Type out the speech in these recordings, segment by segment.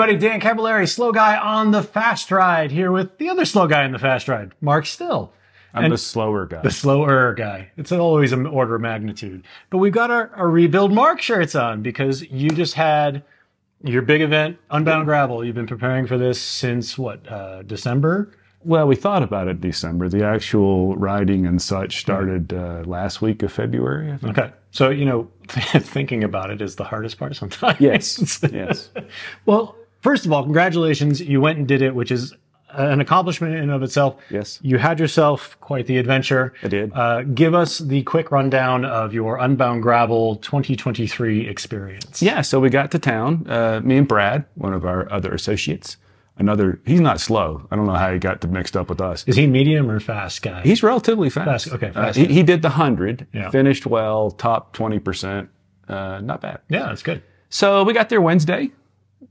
everybody. Dan Cavallari, slow guy on the fast ride, here with the other slow guy in the fast ride, Mark Still. I'm And- the slower guy. The slower guy. It's always an order of magnitude. But we've got our, our Rebuild Mark shirts on because you just had your big event, Unbound Gravel. You've been preparing for this since what, uh, December? well, we thought about it December. The actual riding and such started uh, last week of February. I think. Okay. So, you know, thinking about it is the hardest part sometimes. Yes. yes. Well, first of all, congratulations. You went and did it, which is an accomplishment in and of itself. Yes. You had yourself quite the adventure. I did. Uh, give us the quick rundown of your Unbound Gravel 2023 experience. Yeah. So we got to town. Uh, me and Brad, one of our other associates, another. He's not slow. I don't know how he got mixed up with us. Is he medium or fast guy? He's relatively fast. Fast, okay, Uh, fast. he, he did the hundred. Yeah. Finished well. Top twenty percent. Uh, not bad. yeah, that's good. So we got there Wednesday.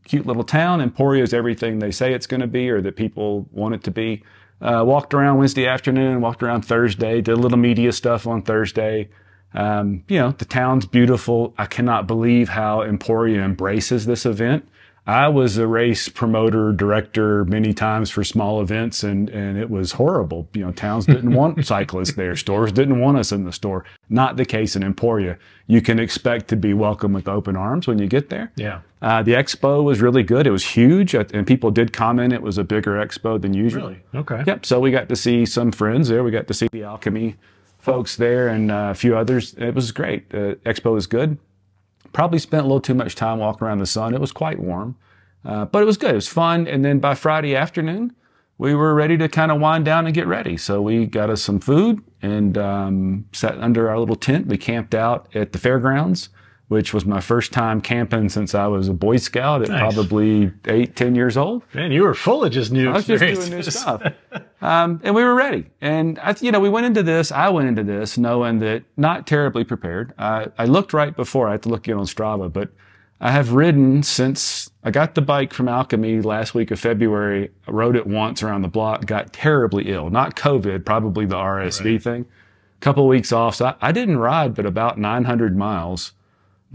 Cute little town. Emporia is everything they say it's going to be or that people want it to be. Uh, walked around Wednesday afternoon, walked around Thursday, did a little media stuff on Thursday. Um, you know, the town's beautiful. I cannot believe how Emporia embraces this event. I was a race promoter, director many times for small events and, and it was horrible. You know, towns didn't want cyclists there. Stores didn't want us in the store. Not the case in Emporia. You can expect to be welcome with open arms when you get there. Yeah. Uh, the expo was really good. It was huge, uh, and people did comment it was a bigger expo than usual. Really? Okay. Yep. So we got to see some friends there. We got to see the Alchemy folks there and uh, a few others. It was great. The expo was good. Probably spent a little too much time walking around the sun. It was quite warm, uh, but it was good. It was fun. And then by Friday afternoon, we were ready to kind of wind down and get ready. So we got us some food and um, sat under our little tent. We camped out at the fairgrounds, which was my first time camping since I was a Boy Scout at Nice. probably eight, ten years old. Man, you were full of just new I was just doing new stuff. Um, and we were ready. And I, you know, we went into this, I went into this knowing that not terribly prepared. I, I looked right before, I had to look again on Strava, but I have ridden since I got the bike from Alchemy last week of February. I rode it once around the block, got terribly ill. Not COVID, probably the RSV thing. Couple of weeks off. So I, I didn't ride but about 900 miles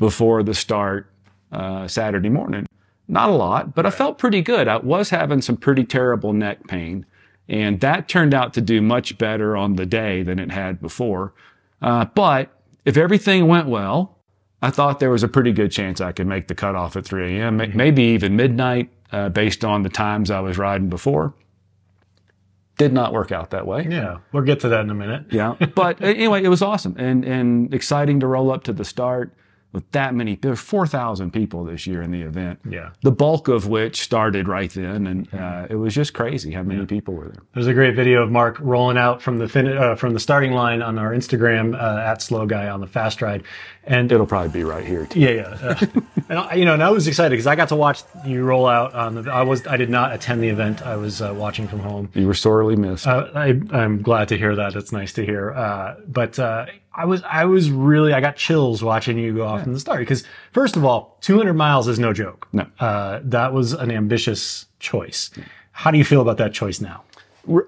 before the start uh, Saturday morning. Not a lot, but I felt pretty good. I was having some pretty terrible neck pain, and that turned out to do much better on the day than it had before. Uh, but if everything went well, I thought there was a pretty good chance I could make the cutoff at 3 a.m., may- maybe even midnight, uh, based on the times I was riding before. Did not work out that way. Yeah. We'll get to that in a minute. Yeah. But uh, anyway, it was awesome and, and exciting to roll up to the start with that many. There were 4,000 people this year in the event. Yeah. The bulk of which started right then. And uh, it was just crazy how many people were there. There's a great video of Mark rolling out from the fin- uh, from the starting line on our Instagram uh, at Slow Guy on the fast ride, and It'll probably be right here too. yeah, yeah, uh, and I, you know, and I was excited because I got to watch you roll out on the. I was I did not attend the event. I was uh, watching from home. You were sorely missed. Uh, I, I'm glad to hear that. It's nice to hear. Uh, but uh, I was I was really I got chills watching you go off in the start because first of all, 200 miles is no joke. No. uh, that was an ambitious choice. How do you feel about that choice now?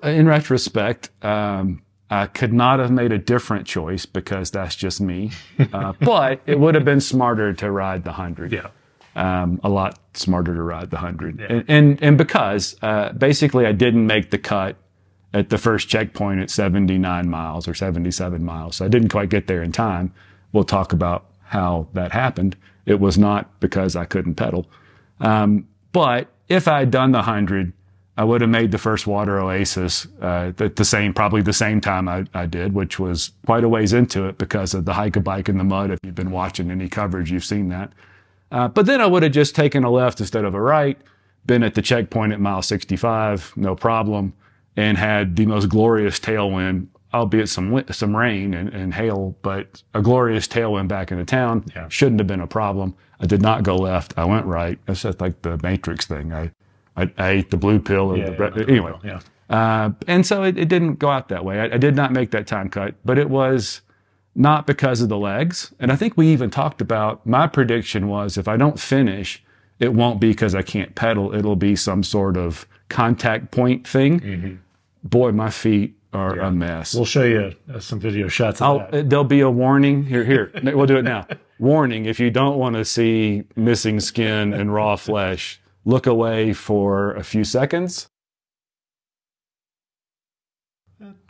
In retrospect, um, I could not have made a different choice because that's just me. Uh, but it would have been smarter to ride the 100. Yeah. um, a lot smarter to ride the hundred, and, and and because uh, basically I didn't make the cut at the first checkpoint at seventy nine miles or seventy seven miles, so I didn't quite get there in time. We'll talk about how that happened. It was not because I couldn't pedal, um, but if I had done the hundred, I would have made the first water oasis uh, at the same, probably the same time I, I did, which was quite a ways into it because of the hike a bike in the mud. If you've been watching any coverage, you've seen that. Uh, but then I would have just taken a left instead of a right, been at the checkpoint at mile 65, no problem, and had the most glorious tailwind, albeit some some rain and, and hail, but a glorious tailwind back into town. Yeah. Shouldn't have been a problem. I did not go left. I went right. That's just like the Matrix thing. I, I, I ate the blue pill or Yeah, the, yeah, anyway. yeah. Uh, and so it, it didn't go out that way. I, I did not make that time cut, but it was not because of the legs. And I think we even talked about my prediction was if I don't finish, it won't be because I can't pedal. It'll be some sort of contact point thing. Boy, my feet are a mess. We'll show you uh, some video shots of I'll, that. uh, there'll be a warning here. Here, we'll do it now. warning: if you don't want to see missing skin and raw flesh, look away for a few seconds.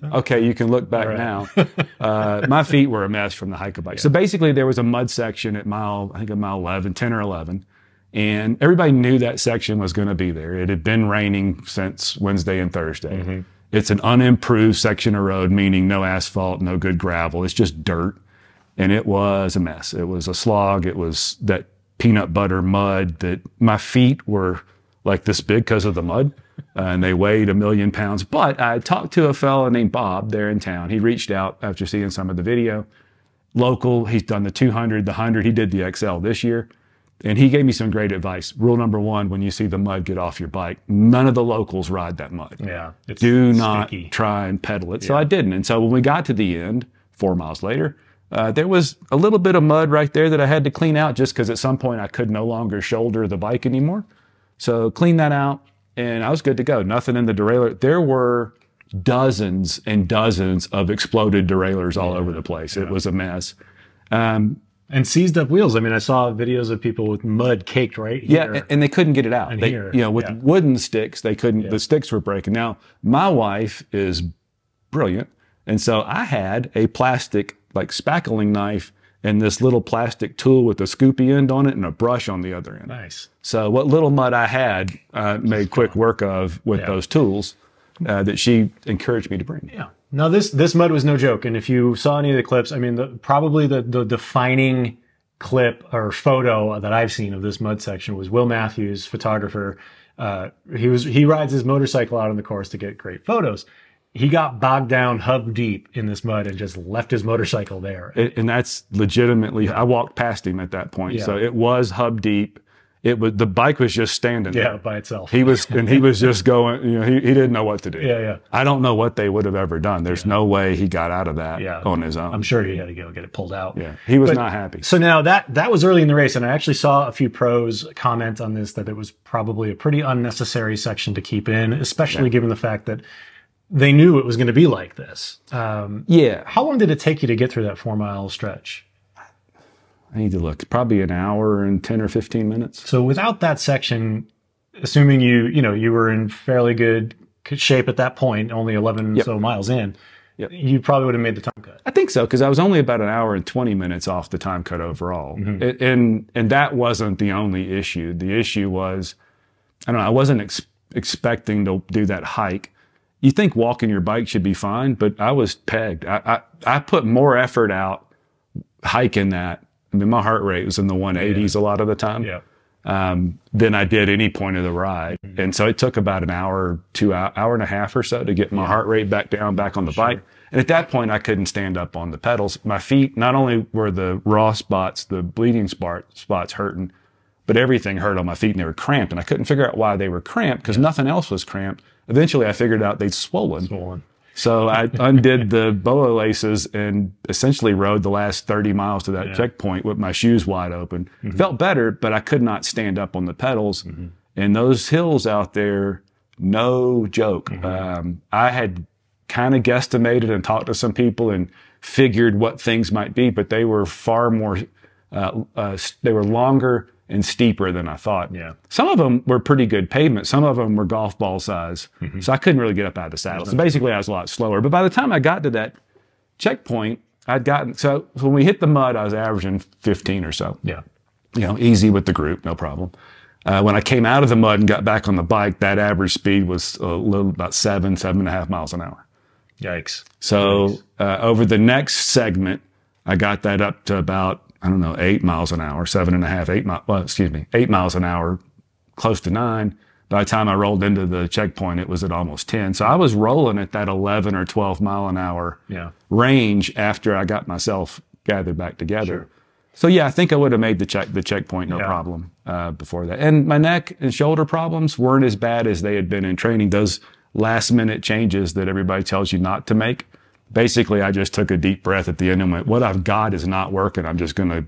Okay, you can look back Right. now. Uh, my feet were a mess from the hike of bike. So basically, there was a mud section at mile, I think at mile 11, 10 or 11. And everybody knew that section was going to be there. It had been raining since Wednesday and Thursday. It's an unimproved section of road, meaning no asphalt, no good gravel. It's just dirt. And it was a mess. It was a slog. It was that peanut butter mud that my feet were like this big because of the mud. Uh, and they weighed a million pounds. But I talked to a fellow named Bob there in town. He reached out after seeing some of the video. Local, he's done the 200, the 100. He did the XL this year. And he gave me some great advice. Rule number one when you see the mud, get off your bike. None of the locals ride that mud Yeah. It's do not sticky. try and pedal it. So I didn't. And so when we got to the end, four miles later, uh, there was a little bit of mud right there that I had to clean out just because at some point I could no longer shoulder the bike anymore. So clean that out, and I was good to go. Nothing in the derailleur. There were dozens and dozens of exploded derailleurs all over the place. It was a mess. Um, And seized up wheels. I mean, I saw videos of people with mud caked right here. a- and they couldn't get it out. They, here, you know, with yeah. wooden sticks, they couldn't. The sticks were breaking. Now, my wife is brilliant, and so I had a plastic like spackling knife and this little plastic tool with a scoopy end on it and a brush on the other end. Nice. So what little mud I had, uh, made quick work of with Yeah. those tools uh, that she encouraged me to bring. Yeah. Now this this mud was no joke, and if you saw any of the clips, I mean, the, probably the the defining clip or photo that I've seen of this mud section was Will Matthews, photographer. Uh, he was he rides his motorcycle out on the course to get great photos. He got bogged down hub deep in this mud and just left his motorcycle there. It, and that's legitimately. I walked past him at that point, Yeah. so it was hub deep. It was the bike was just standing there. yeah, by itself. He was, and he was just going, you know, he, he didn't know what to do. yeah, yeah. I don't know what they would have ever done. There's no way he got out of that Yeah. on his own. I'm sure he had to go get it pulled out. yeah. He was But- not happy. So now that that was early in the race, and I actually saw a few pros comment on this that it was probably a pretty unnecessary section to keep in, especially given the fact that they knew it was going to be like this. Um, Yeah. how long did it take you to get through that four mile stretch? I need to look. Probably an hour and 10 or 15 minutes. So without that section, assuming you you know you were in fairly good shape at that point, only eleven Yep. so miles in, Yep. you probably would have made the time cut. I think so because I was only about an hour and 20 minutes off the time cut overall. Mm-hmm. It- and and that wasn't the only issue. The issue was I don't know, I wasn't ex- expecting to do that hike. You think walking your bike should be fine, but I was pegged. I I, I put more effort out hiking that. I mean, my heart rate was in the 180s a lot of the time. Yeah. um, than I did any point of the ride. And so it took about an hour, two hour, hour and a half or so to get my heart rate back down, back on the bike. And at that point, I couldn't stand up on the pedals. My feet, not only were the raw spots, the bleeding spot, spots hurting, but everything hurt on my feet and they were cramped. And I couldn't figure out why they were cramped because nothing else was cramped. Eventually, I figured out they'd swollen. Swollen. So I undid the boa laces and essentially rode the last 30 miles to that checkpoint with my shoes wide open. Felt better, but I could not stand up on the pedals. And those hills out there, no joke. Um, I had kind of guesstimated and talked to some people and figured what things might be, but they were far more, uh, uh, they were longer and steeper than I thought. Yeah. Some of them were pretty good pavement. Some of them were golf ball size. So I couldn't really get up out of the saddle. So basically, I was a lot slower. But by the time I got to that checkpoint, I'd gotten so, so when we hit the mud, I was averaging 15 or so. Yeah. You know, easy with the group, no problem. Uh, when I came out of the mud and got back on the bike, that average speed was a little about seven, seven and a half miles an hour. Yikes. So uh, over the next segment, I got that up to about I don't know eight miles an hour, seven and a half, eight miles. Well, excuse me, eight miles an hour, close to nine. By the time I rolled into the checkpoint, it was at almost ten. So I was rolling at that eleven or twelve mile an hour Yeah. range after I got myself gathered back together. So yeah, I think I would have made the check the checkpoint no Yeah. problem uh, before that. And my neck and shoulder problems weren't as bad as they had been in training. Those last minute changes that everybody tells you not to make. Basically, I just took a deep breath at the end and went, "What I've got is not working. I'm just going to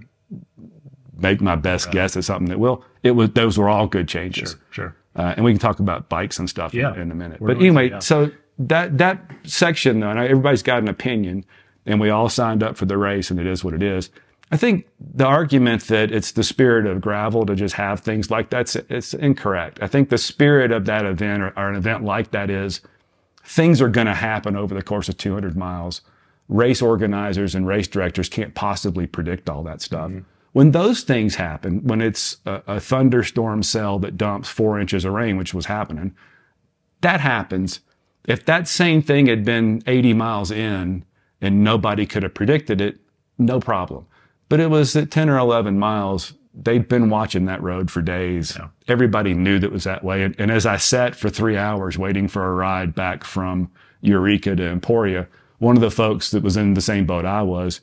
make my best guess at something that will." It was those were all good changes. Sure. Uh, and we can talk about bikes and stuff in- Yeah. in, a minute. We're But anyway, yeah. so that that section though, and everybody's got an opinion, and we all signed up for the race, and it is what it is. I think the argument that it's the spirit of gravel to just have things like that's it's incorrect. I think the spirit of that event or, or an event like that is things are going to happen over the course of 200 miles. Race organizers and race directors can't possibly predict all that stuff. Mm-hmm. When those things happen, when it's a, a thunderstorm cell that dumps four inches of rain, which was happening, that happens. If that same thing had been 80 miles in and nobody could have predicted it, no problem. But it was at 10 or 11 miles. They'd been watching that road for days. Yeah. Everybody knew that was that way. And, and, as I sat for three hours waiting for a ride back from Eureka to Emporia, one of the folks that was in the same boat I was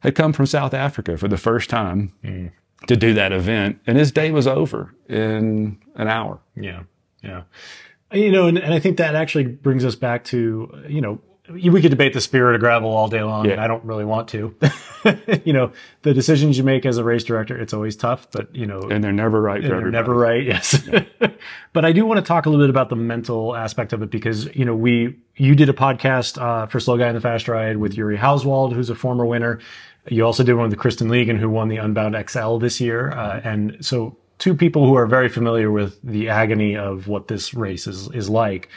had come from South Africa for the first time mm. to do that event. And his day was over in an hour. Yeah. Yeah. You know, and, and I think that actually brings us back to, you know, we could debate the spirit of gravel all day long. Yeah. I don't really want to. you know, the decisions you make as a race director, it's always tough, but you know, and they're never right. They're never right. Yes. Yeah. but I do want to talk a little bit about the mental aspect of it because, you know, we, you did a podcast, uh, for Slow Guy in the Fast Ride with Yuri Hauswald, who's a former winner. You also did one with Kristen Legan, who won the Unbound XL this year. Uh, and so two people who are very familiar with the agony of what this race is, is like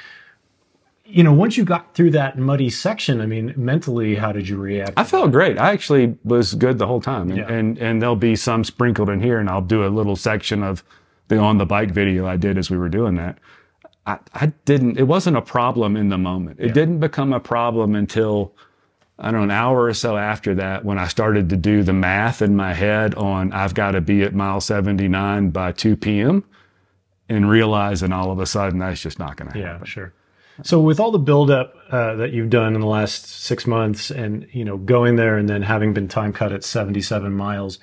you know, once you got through that muddy section, I mean, mentally, how did you react? I felt great. I actually was good the whole time. And, yeah. and, and, there'll be some sprinkled in here and I'll do a little section of the on the bike video I did as we were doing that. I, I didn't, it wasn't a problem in the moment. It yeah. didn't become a problem until, I don't know, an hour or so after that when I started to do the math in my head on I've got to be at mile 79 by 2 p.m. and realizing all of a sudden that's just not going to happen. Yeah, sure. So with all the buildup uh, that you've done in the last six months, and you know, going there and then having been time cut at seventy-seven miles,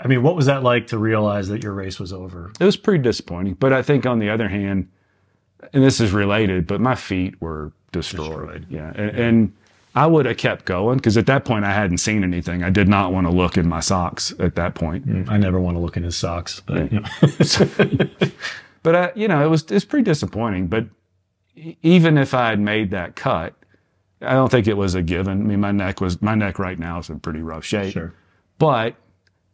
I mean, what was that like to realize that your race was over? It was pretty disappointing, but I think on the other hand, and this is related, but my feet were destroyed. destroyed. Yeah, and, yeah. and I would have kept going because at that point I hadn't seen anything. I did not want to look in my socks at that point. Mm, I never want to look in his socks, but yeah. you know. but uh, you know, it was it's pretty disappointing. But even if I had made that cut, I don't think it was a given. I mean, my neck was, my neck right now is in pretty rough shape. Sure. But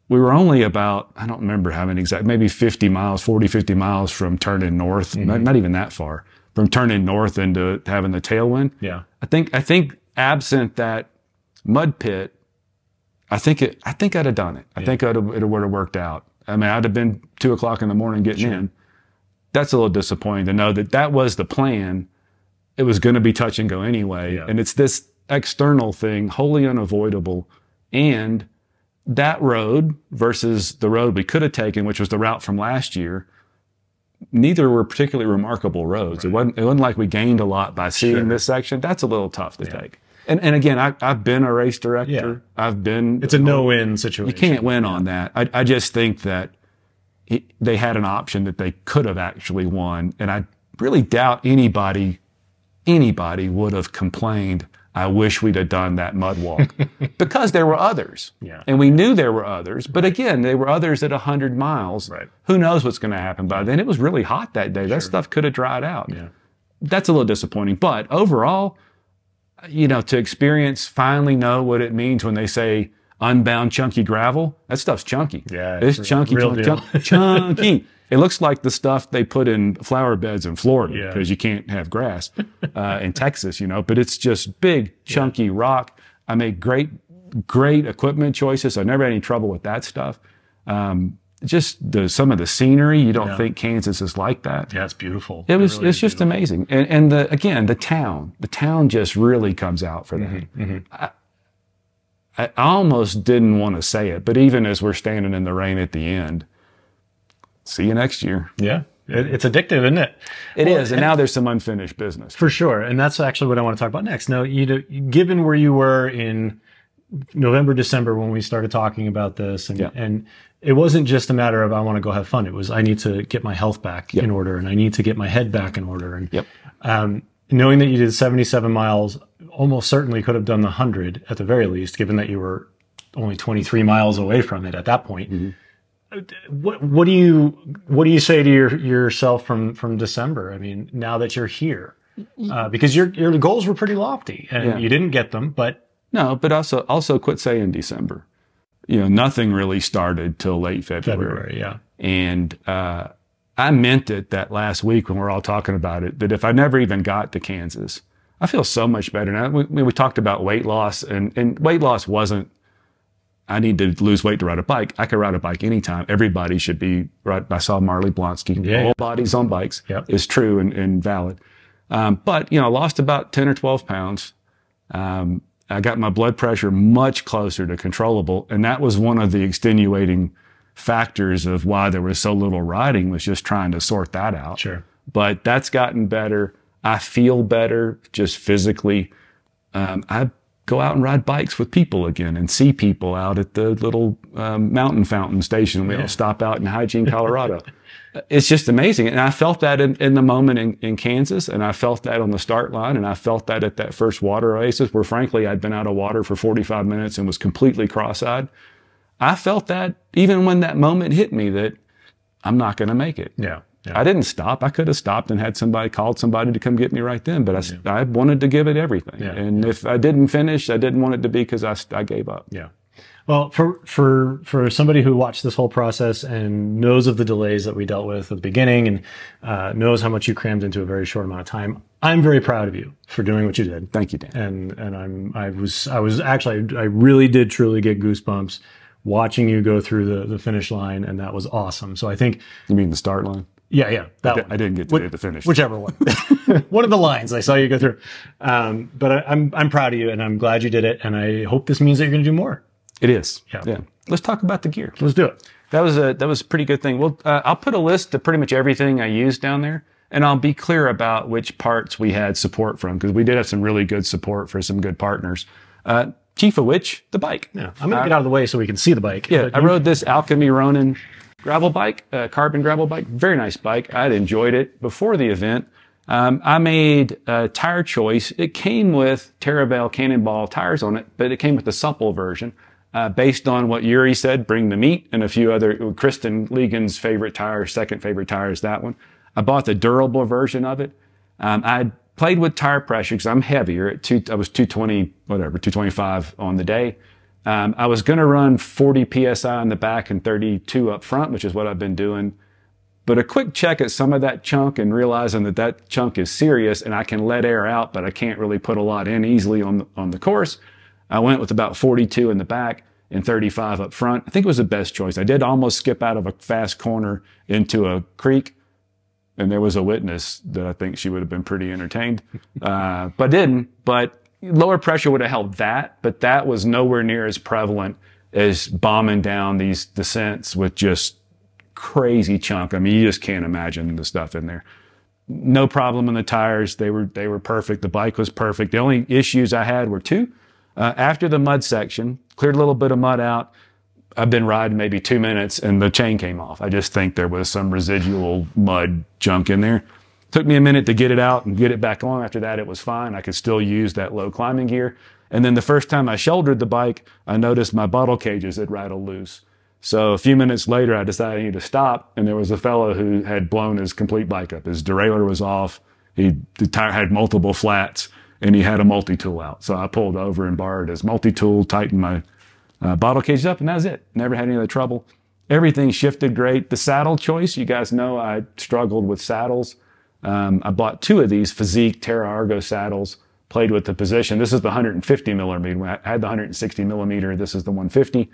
we were only about, I don't remember how many exact, maybe 50 miles, 40, 50 miles from turning north, mm-hmm. not, not, even that far, from turning north into having the tailwind. Yeah. I think, I think absent that mud pit, I think it, I think I'd have done it. I yeah. think it would have worked out. I mean, I'd have been two o'clock in the morning getting sure. in that's a little disappointing to know that that was the plan. It was going to be touch and go anyway. Yeah. And it's this external thing, wholly unavoidable. And that road versus the road we could have taken, which was the route from last year, neither were particularly remarkable roads. Right. It wasn't, it wasn't like we gained a lot by seeing sure. this section. That's a little tough to yeah. take. And, and again, I, have been a race director. Yeah. I've been. It's a no-win situation. You can't win on that. I, I just think that they had an option that they could have actually won. And I really doubt anybody, anybody would have complained. I wish we'd have done that mud walk because there were others. Yeah. And we knew there were others. But again, there were others at 100 miles. Right. Who knows what's going to happen by then? It was really hot that day. Sure. That stuff could have dried out. Yeah. That's a little disappointing. But overall, you know, to experience, finally know what it means when they say, unbound chunky gravel. That stuff's chunky. Yeah, it's, it's chunky, chunky, chunky, chunky. It looks like the stuff they put in flower beds in Florida because yeah. you can't have grass uh, in Texas, you know. But it's just big, chunky yeah. rock. I made great, great equipment choices. I never had any trouble with that stuff. Um, just the some of the scenery, you don't yeah. think Kansas is like that. Yeah, it's beautiful. It was. It really it's just beautiful. amazing. And and the again, the town, the town just really comes out for that. Mm-hmm, mm-hmm. I, I almost didn't want to say it, but even as we're standing in the rain at the end, see you next year. Yeah. it's addictive, isn't it? It well, is, and, and, now there's some unfinished business. For sure. And that's actually what I want to talk about next. Now, you know, given where you were in November, December when we started talking about this and, yeah. and it wasn't just a matter of I want to go have fun. It was I need to get my health back yep. in order and I need to get my head back in order. And yep. um, knowing that you did 77 miles, almost certainly could have done the 100 at the very least, given that you were only 23 miles away from it at that point. Mm-hmm. What, what do you what do you say to your, yourself from from December? I mean, now that you're here, uh, because your your goals were pretty lofty and yeah. you didn't get them, but no, but also also quit saying December. you know, nothing really started till late February. February, yeah. And uh, I meant it that last week when we are all talking about it that if I never even got to Kansas, I feel so much better now. We, we talked about weight loss, and, and weight loss wasn't, I need to lose weight to ride a bike. I could ride a bike anytime. Everybody should be right. I saw Marley Blonsky, Yeah. all bodies on bikes Yep. is true and, and valid. Um, but, you know, I lost about 10 or 12 pounds. Um, I got my blood pressure much closer to controllable. And that was one of the extenuating factors of why there was so little riding was just trying to sort that out. Sure. But that's gotten better. I feel better just physically. Um, I go out and ride bikes with people again and see people out at the little um, mountain fountain station. We all stop out in Hygiene, Colorado. it's just amazing. And I felt that in, in the moment in, in Kansas, and I felt that on the start line, and I felt that at that first water oasis where, frankly, I'd been out of water for 45 minutes and was completely cross eyed. I felt that even when that moment hit me that I'm not going to make it. Yeah. Yeah. I didn't stop. I could have stopped and had somebody called somebody to come get me right then, but I wanted to give it everything. Yeah. And if I didn't finish, I didn't want it to be because I gave up. Yeah. Well, for for for somebody who watched this whole process and knows of the delays that we dealt with at the beginning and uh, knows how much you crammed into a very short amount of time, I'm very proud of you for doing what you did. Thank you, Dan. And and I'm I was I was actually I really did truly get goosebumps watching you go through the the finish line, and that was awesome. So I think You mean the start line? Yeah yeah that I one. didn't get to the finish. whichever one. one of the lines I saw you go through. Um, but I, I'm I'm proud of you, and I'm glad you did it, and I hope this means that you're going to do more. It is. Yeah. yeah. Let's talk about the gear. Let's do it. That was a that was a pretty good thing. Well, uh, I'll put a list of pretty much everything I used down there, and I'll be clear about which parts we had support from because we did have some really good support for some good partners. Uh, chief of which, the bike. Yeah, I'm going to get out of the way so we can see the bike. Yeah, I rode this Alchemy Ronin gravel bike, uh, carbon gravel bike. Very nice bike. I'd enjoyed it before the event. Um, I made a tire choice. It came with Teravail Cannonball tires on it, but it came with the supple version. Uh, based on what Yuri said, bring the meat and a few other, Kristen Legan's favorite tire, second favorite tire is that one. I bought the durable version of it. Um, I played with tire pressure because I'm heavier at two, I was 220, whatever, 225 on the day. Um, I was going to run 40 psi in the back and 32 up front, which is what I've been doing. But a quick check at some of that chunk and realizing that that chunk is serious and I can let air out, but I can't really put a lot in easily on the, on the course. I went with about 42 in the back and 35 up front. I think it was the best choice. I did almost skip out of a fast corner into a creek and there was a witness that I think she would have been pretty entertained, uh, but didn't. But lower pressure would have helped that, but that was nowhere near as prevalent as bombing down these descents with just crazy chunk. I mean, you just can't imagine the stuff in there. No problem in the tires; they were they were perfect. The bike was perfect. The only issues I had were two. Uh, after the mud section, cleared a little bit of mud out. I've been riding maybe two minutes and the chain came off. I just think there was some residual mud junk in there. Took me a minute to get it out and get it back on. After that, it was fine. I could still use that low climbing gear. And then the first time I shouldered the bike, I noticed my bottle cages had rattled loose. So a few minutes later, I decided I need to stop. And there was a fellow who had blown his complete bike up. His derailleur was off. He, the tire had multiple flats and he had a multi-tool out. So I pulled over and borrowed his multi-tool, tightened my uh, bottle cage up, and that was it. Never had any other trouble. Everything shifted great. The saddle choice, you guys know I struggled with saddles. Um, I bought two of these Fizik Terra Argo saddles, played with the position. This is the 150 millimeter. I had the 160 millimeter. This is the 150.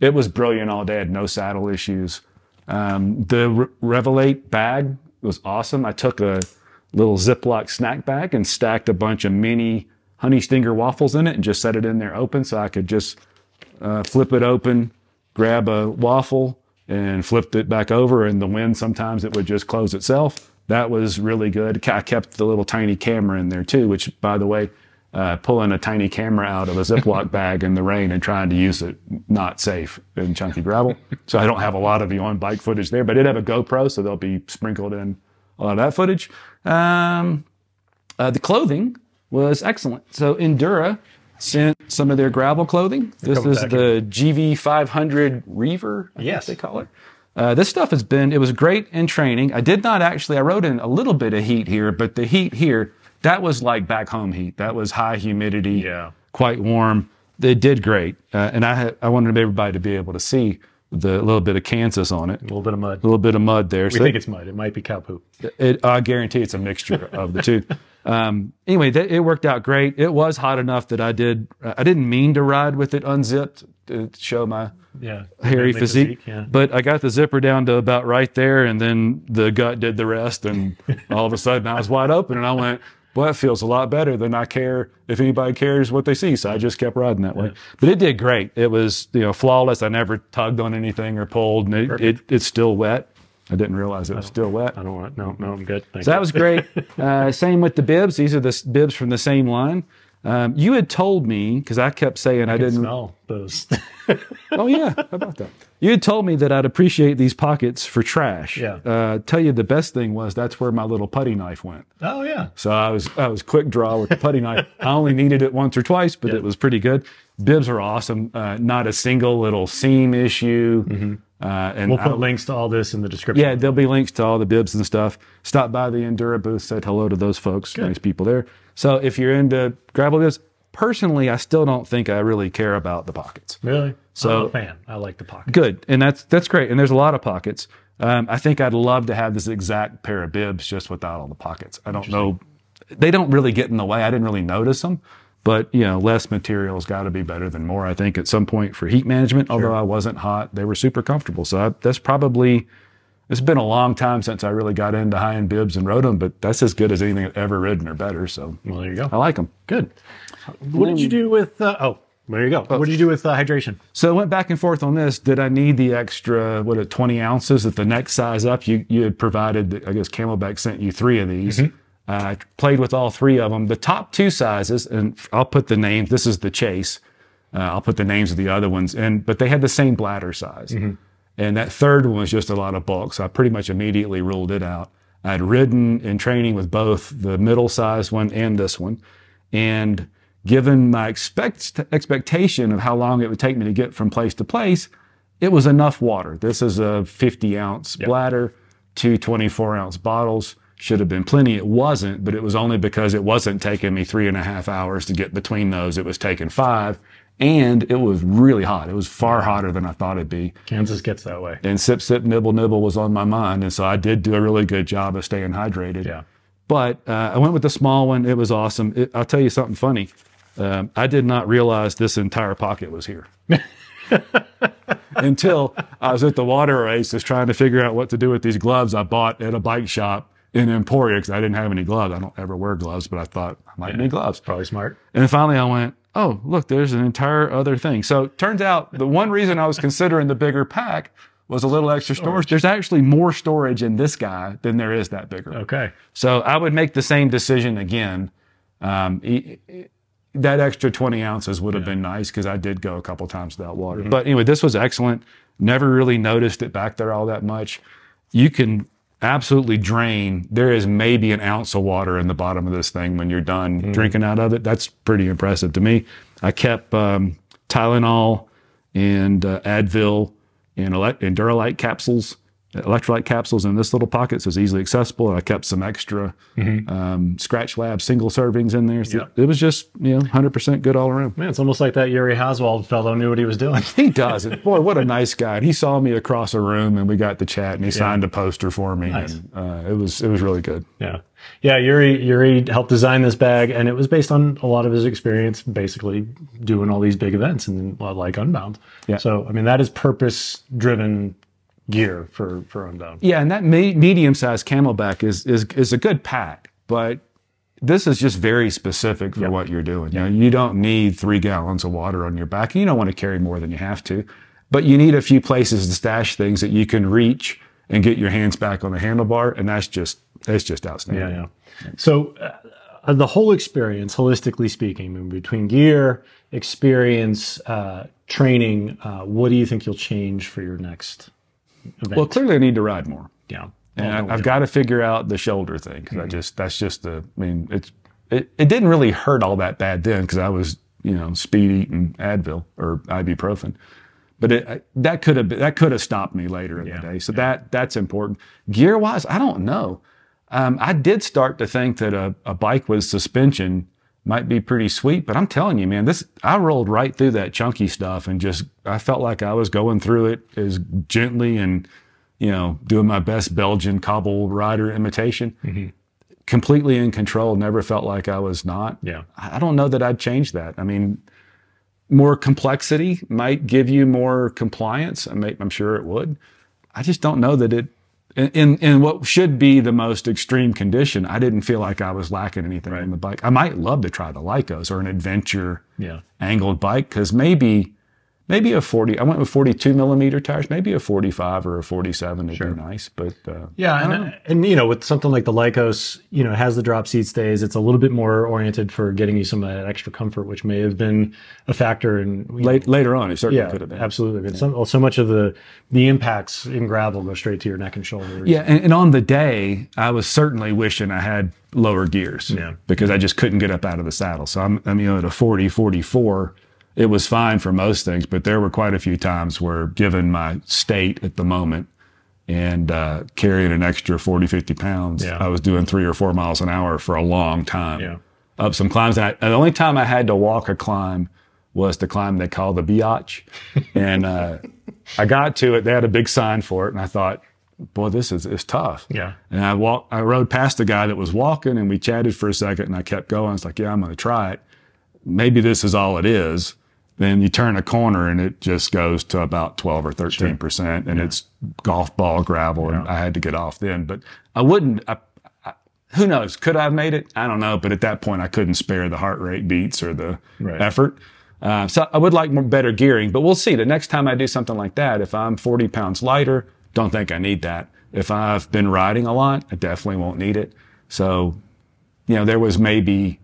It was brilliant all day. I had no saddle issues. Um, the Re- Revelate bag was awesome. I took a little Ziploc snack bag and stacked a bunch of mini honey stinger waffles in it and just set it in there open so I could just uh, flip it open, grab a waffle, and flipped it back over. And the wind sometimes it would just close itself. That was really good. I kept the little tiny camera in there too, which, by the way, uh, pulling a tiny camera out of a Ziploc bag in the rain and trying to use it not safe in chunky gravel. So I don't have a lot of the on bike footage there, but I did have a GoPro, so they'll be sprinkled in a lot of that footage. Um, uh, the clothing was excellent. So Endura sent some of their gravel clothing. This is the GV500 Reiver, I think Yes. they call it. Uh, this stuff has been, it was great in training. I did not actually, I rode in a little bit of heat here, but the heat here, that was like back home heat. That was high humidity, Yeah. quite warm. They did great, uh, and I had, I wanted everybody to be able to see the little bit of Kansas on it, A little bit of mud. a little bit of mud there. We So think it's mud. It might be cow poop. it, I guarantee it's a mixture of the two. Um, anyway, that, it worked out great. It was hot enough that I did. I didn't mean to ride with it unzipped to show my Yeah. hairy Manly physique, Yeah. but I got the zipper down to about right there, and then the gut did the rest, and all of a sudden I was wide open, and I went. Well, that feels a lot better than I care if anybody cares what they see. So I just kept riding that way. But it did great. It was, you know, flawless. I never tugged on anything or pulled, and it, it, it's still wet. I didn't realize it was still wet. I don't want. No, no, I'm good. Thank So that was great. Uh, same with the bibs. These are the bibs from the same line. Um, you had told me because I kept saying I didn't. smell those. Oh yeah, how about that? You had told me that I'd appreciate these pockets for trash. Yeah. Uh, tell you the best thing was that's where my little putty knife went. oh yeah. So I was I was quick draw with the putty knife. I only needed it once or twice, but it was pretty good. Bibs are awesome. Uh, not a single little seam issue. Uh, and We'll I- put links to all this in the description. yeah, there'll be links to all the bibs and stuff. Stop by the Endura booth, said hello to those folks. Nice people there. So if you're into gravel bibs, personally, I still don't think I really care about the pockets. Really? So- a fan. I like the pockets. Good, and that's that's great. And there's a lot of pockets. Um, I think I'd love to have this exact pair of bibs just without all the pockets. I don't know. They don't really get in the way. I didn't really notice them. But you know, less material's got to be better than more. I think at some point for heat management. Sure. Although I wasn't hot, they were super comfortable. So I, that's probably. It's been a long time since I really got into high end bibs and rode them, but that's as good as anything I've ever ridden or better. So Well, there you go. I like them. Good. What did you do with? Uh, oh, there you go. What did you do with uh, hydration? So I went back and forth on this. Did I need the extra, what, uh, 20 ounces at the next size up? You, you had provided, I guess CamelBak sent you three of these. I played with all three of them. The top two sizes, and I'll put the names, this is the Chase. Uh, I'll put the names of the other ones, and but they had the same bladder size. And that third one was just a lot of bulk. So I pretty much immediately ruled it out. I'd ridden in training with both the middle size one and this one. And given my expect, expectation of how long it would take me to get from place to place, it was enough water. This is a 50 ounce bladder, two 24 ounce bottles. Should have been plenty. It wasn't, but it was only because it wasn't taking me three and a half hours to get between those. It was taking five. And it was really hot. It was far hotter than I thought it'd be. Kansas gets that way. and sip sip nibble nibble was on my mind. And so i did do a really good job of staying hydrated. Yeah. but uh, i went with the small one. It was awesome. It, i'll tell you something funny. Um, i did not realize this entire pocket was here. Until i was at the water races trying to figure out what to do with these gloves i bought at a bike shop in emporia because i didn't have any gloves. I don't ever wear gloves but i thought i might need gloves. Probably smart. and finally I went, oh, look, there's an entire other thing. So turns out the one reason I was considering the bigger pack was a little extra storage. There's actually more storage in this guy than there is that bigger. Okay. So I would make the same decision again. Um, e- e- that extra 20 ounces would have been nice because I did go a couple times without water. But anyway, this was excellent. Never really noticed it back there all that much. You can absolutely drain. There is maybe an ounce of water in the bottom of this thing when you're done drinking out of it. That's pretty impressive to me. I kept um, Tylenol and uh, Advil and, and Duralite capsules, electrolyte capsules in this little pocket, so it's easily accessible. And I kept some extra um, Skratch Lab single servings in there. So Yeah. It was just you know 100% good all around. Man, it's almost like that Yuri Hauswald fellow knew what he was doing. He does it. Boy, what a nice guy. And he saw me across a room and we got the chat and he signed a poster for me. Nice. And uh, it was it was really good. Yeah. Yeah, Yuri Yuri helped design this bag and it was based on a lot of his experience basically doing all these big events and like Unbound. Yeah. So, I mean, that is purpose driven gear for for Unbound. Yeah, and that me- medium-sized CamelBak is is is a good pack, but this is just very specific for what you're doing. You know, you don't need three gallons of water on your back. You don't want to carry more than you have to, but you need a few places to stash things that you can reach and get your hands back on the handlebar, and that's just that's just outstanding. Yeah, yeah. So uh, the whole experience, holistically speaking, between gear, experience, uh, training, uh, what do you think you'll change for your next event? Well, clearly, I need to ride more. yeah. And I, I've got to figure out the shoulder thing because I just that's just the. I mean, it's it, it didn't really hurt all that bad then because I was you know speed eating Advil or ibuprofen, but it I- that could have that could have stopped me later in the day. So that that's important. Gear wise, I don't know. Um, I did start to think that a, a bike with suspension might be pretty sweet. But I'm telling you, man, this I rolled right through that chunky stuff and just I felt like I was going through it as gently and you know doing my best Belgian cobble rider imitation. Mm-hmm. Completely in control. Never felt like I was not. Yeah. I don't know that I'd change that. I mean, more complexity might give you more compliance. I I'm sure it would. I just don't know that it in in what should be the most extreme condition. I didn't feel like I was lacking anything on the bike. I might love to try the Lykos or an adventure Yeah. angled bike because maybe maybe a 40 i went with 42 millimeter tires maybe a 45 or a 47 would be nice but uh, Yeah, and, and you know, with something like the Lykos, you know, it has the drop seat stays. It's a little bit more oriented for getting you some of that extra comfort, which may have been a factor in. late, later on it certainly yeah, could have been absolutely. But so, so much of the the impacts in gravel go straight to your neck and shoulders. yeah and, and on the day i was certainly wishing i had lower gears Yeah. because i just couldn't get up out of the saddle so i'm, I'm you know at a 40 44 it was fine for most things but there were quite a few times where given my state at the moment and uh, carrying an extra 40 50 pounds Yeah. i was doing three or four miles an hour for a long time Yeah. up some climbs. And, I, and the only time I had to walk a climb was the climb they call the Biatch. and uh, I got to it. They had a big sign for it, and I thought, boy, this is it's tough. Yeah. And I walked. I rode past the guy that was walking, and we chatted for a second, and I kept going. I was like, yeah, I'm going to try it. Maybe this is all it is. Then you turn a corner and it just goes to about 12 or 13 percent, and it's golf ball gravel, and I had to get off then. But I wouldn't. I, I, who knows? Could I have made it? I don't know. But at that point, I couldn't spare the heart rate beats or the Right. effort. Uh, so I would like more better gearing, but we'll see. The next time I do something like that, if I'm 40 pounds lighter, don't think I need that. If I've been riding a lot, I definitely won't need it. So, you know, there was maybe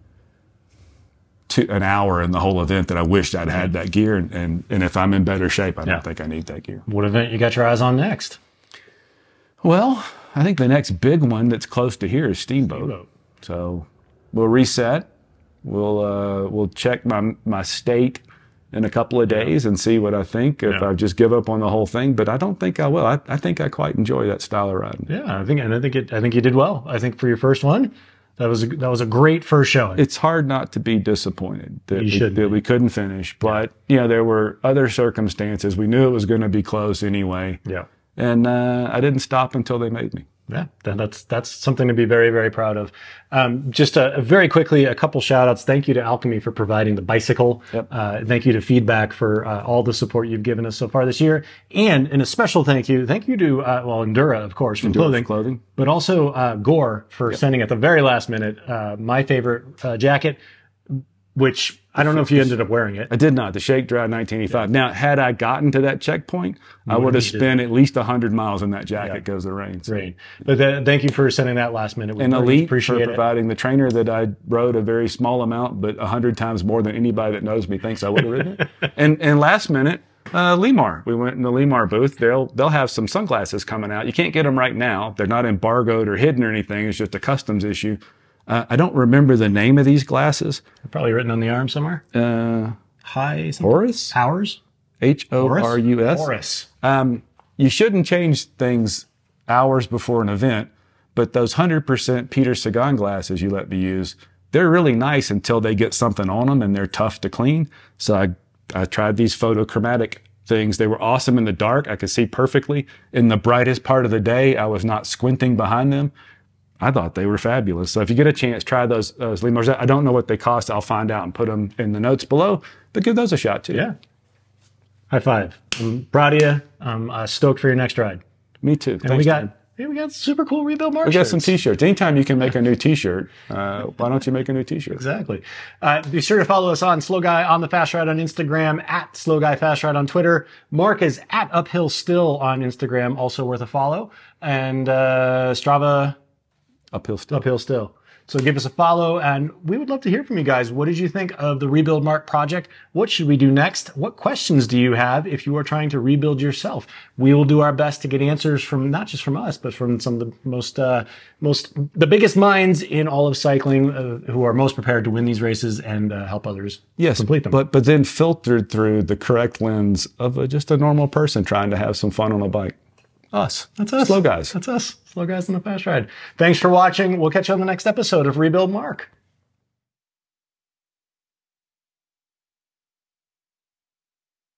two, an hour in the whole event that I wished I'd had that gear. And, and, and if I'm in better shape, I don't think I need that gear. What event you got your eyes on next? Well, I think the next big one that's close to here is Steamboat. Steamboat. So we'll reset. We'll uh, we'll check my my state in a couple of days and see what I think. If Yeah. I just give up on the whole thing, but I don't think I will. I, I think I quite enjoy that style of riding. Yeah, I think and I think it, I think you did well. I think for your first one, that was a, that was a great first showing. It's hard not to be disappointed that, we, that be. we couldn't finish, but you know there were other circumstances. We knew it was going to be close anyway, yeah. and uh, I didn't stop until they made me. Yeah, that's that's something to be very very proud of. Um, just a, very quickly, a couple shout outs. Thank you to Alchemy for providing the bicycle. Yep. Uh, thank you to Feedback for uh, all the support you've given us so far this year, and and a special thank you, thank you to uh, well Endura of course for clothing, Clothing. but also uh, Gore for sending at the very last minute uh, my favorite uh, jacket, which I don't know if you ended up wearing it. I did not. The Shake Dry 1985. Now, had I gotten to that checkpoint, I would have spent at least 100 miles in that jacket because of the rain. So- Great, but thank you for sending that last minute. We And Elite appreciate for it. providing the trainer that I rode a very small amount, but 100 times more than anybody that knows me thinks I would have ridden it. And, and last minute, uh, Lemar. We went in the Lemar booth. They'll, they'll have some sunglasses coming out. You can't get them right now. They're not embargoed or hidden or anything. It's just a customs issue. Uh, I don't remember the name of these glasses. Probably written on the arm somewhere. Uh, High something? Horus? Hours. H O R U S. Horus. Um, you shouldn't change things hours before an event, but those 100% Peter Sagan glasses you let me use, they're really nice until they get something on them and they're tough to clean. So I, I tried these photochromatic things. They were awesome in the dark. I could see perfectly. In the brightest part of the day, I was not squinting behind them. I thought they were fabulous. So if you get a chance, try those, those Lemurs. I don't know what they cost. I'll find out and put them in the notes below, but give those a shot too. Yeah. High five. I'm proud of you. I'm uh, stoked for your next ride. Me too. And Thanks, we got man. yeah, we got super cool rebuild mark We got some t-shirts. Anytime you can make a new t-shirt, uh, why don't you make a new t-shirt? Exactly. Uh, be sure to follow us on Slow Guy on the Fast Ride on Instagram, at Slow Guy Fast Ride on Twitter. Mark is at Uphill Still on Instagram, also worth a follow. And uh, Strava Uphill still. Uphill Still. So give us a follow, and we would love to hear from you guys. What did you think of the Rebuild Mark project? What should we do next? What questions do you have if you are trying to rebuild yourself? We will do our best to get answers from not just from us, but from some of the most, uh, most, the biggest minds in all of cycling uh, who are most prepared to win these races and uh, help others Yes, complete them. but but then filtered through the correct lens of a, just a normal person trying to have some fun on a bike. Us. That's us. Slow guys. That's us. Slow guys on the fast ride. Thanks for watching. We'll catch you on the next episode of Rebuild Mark.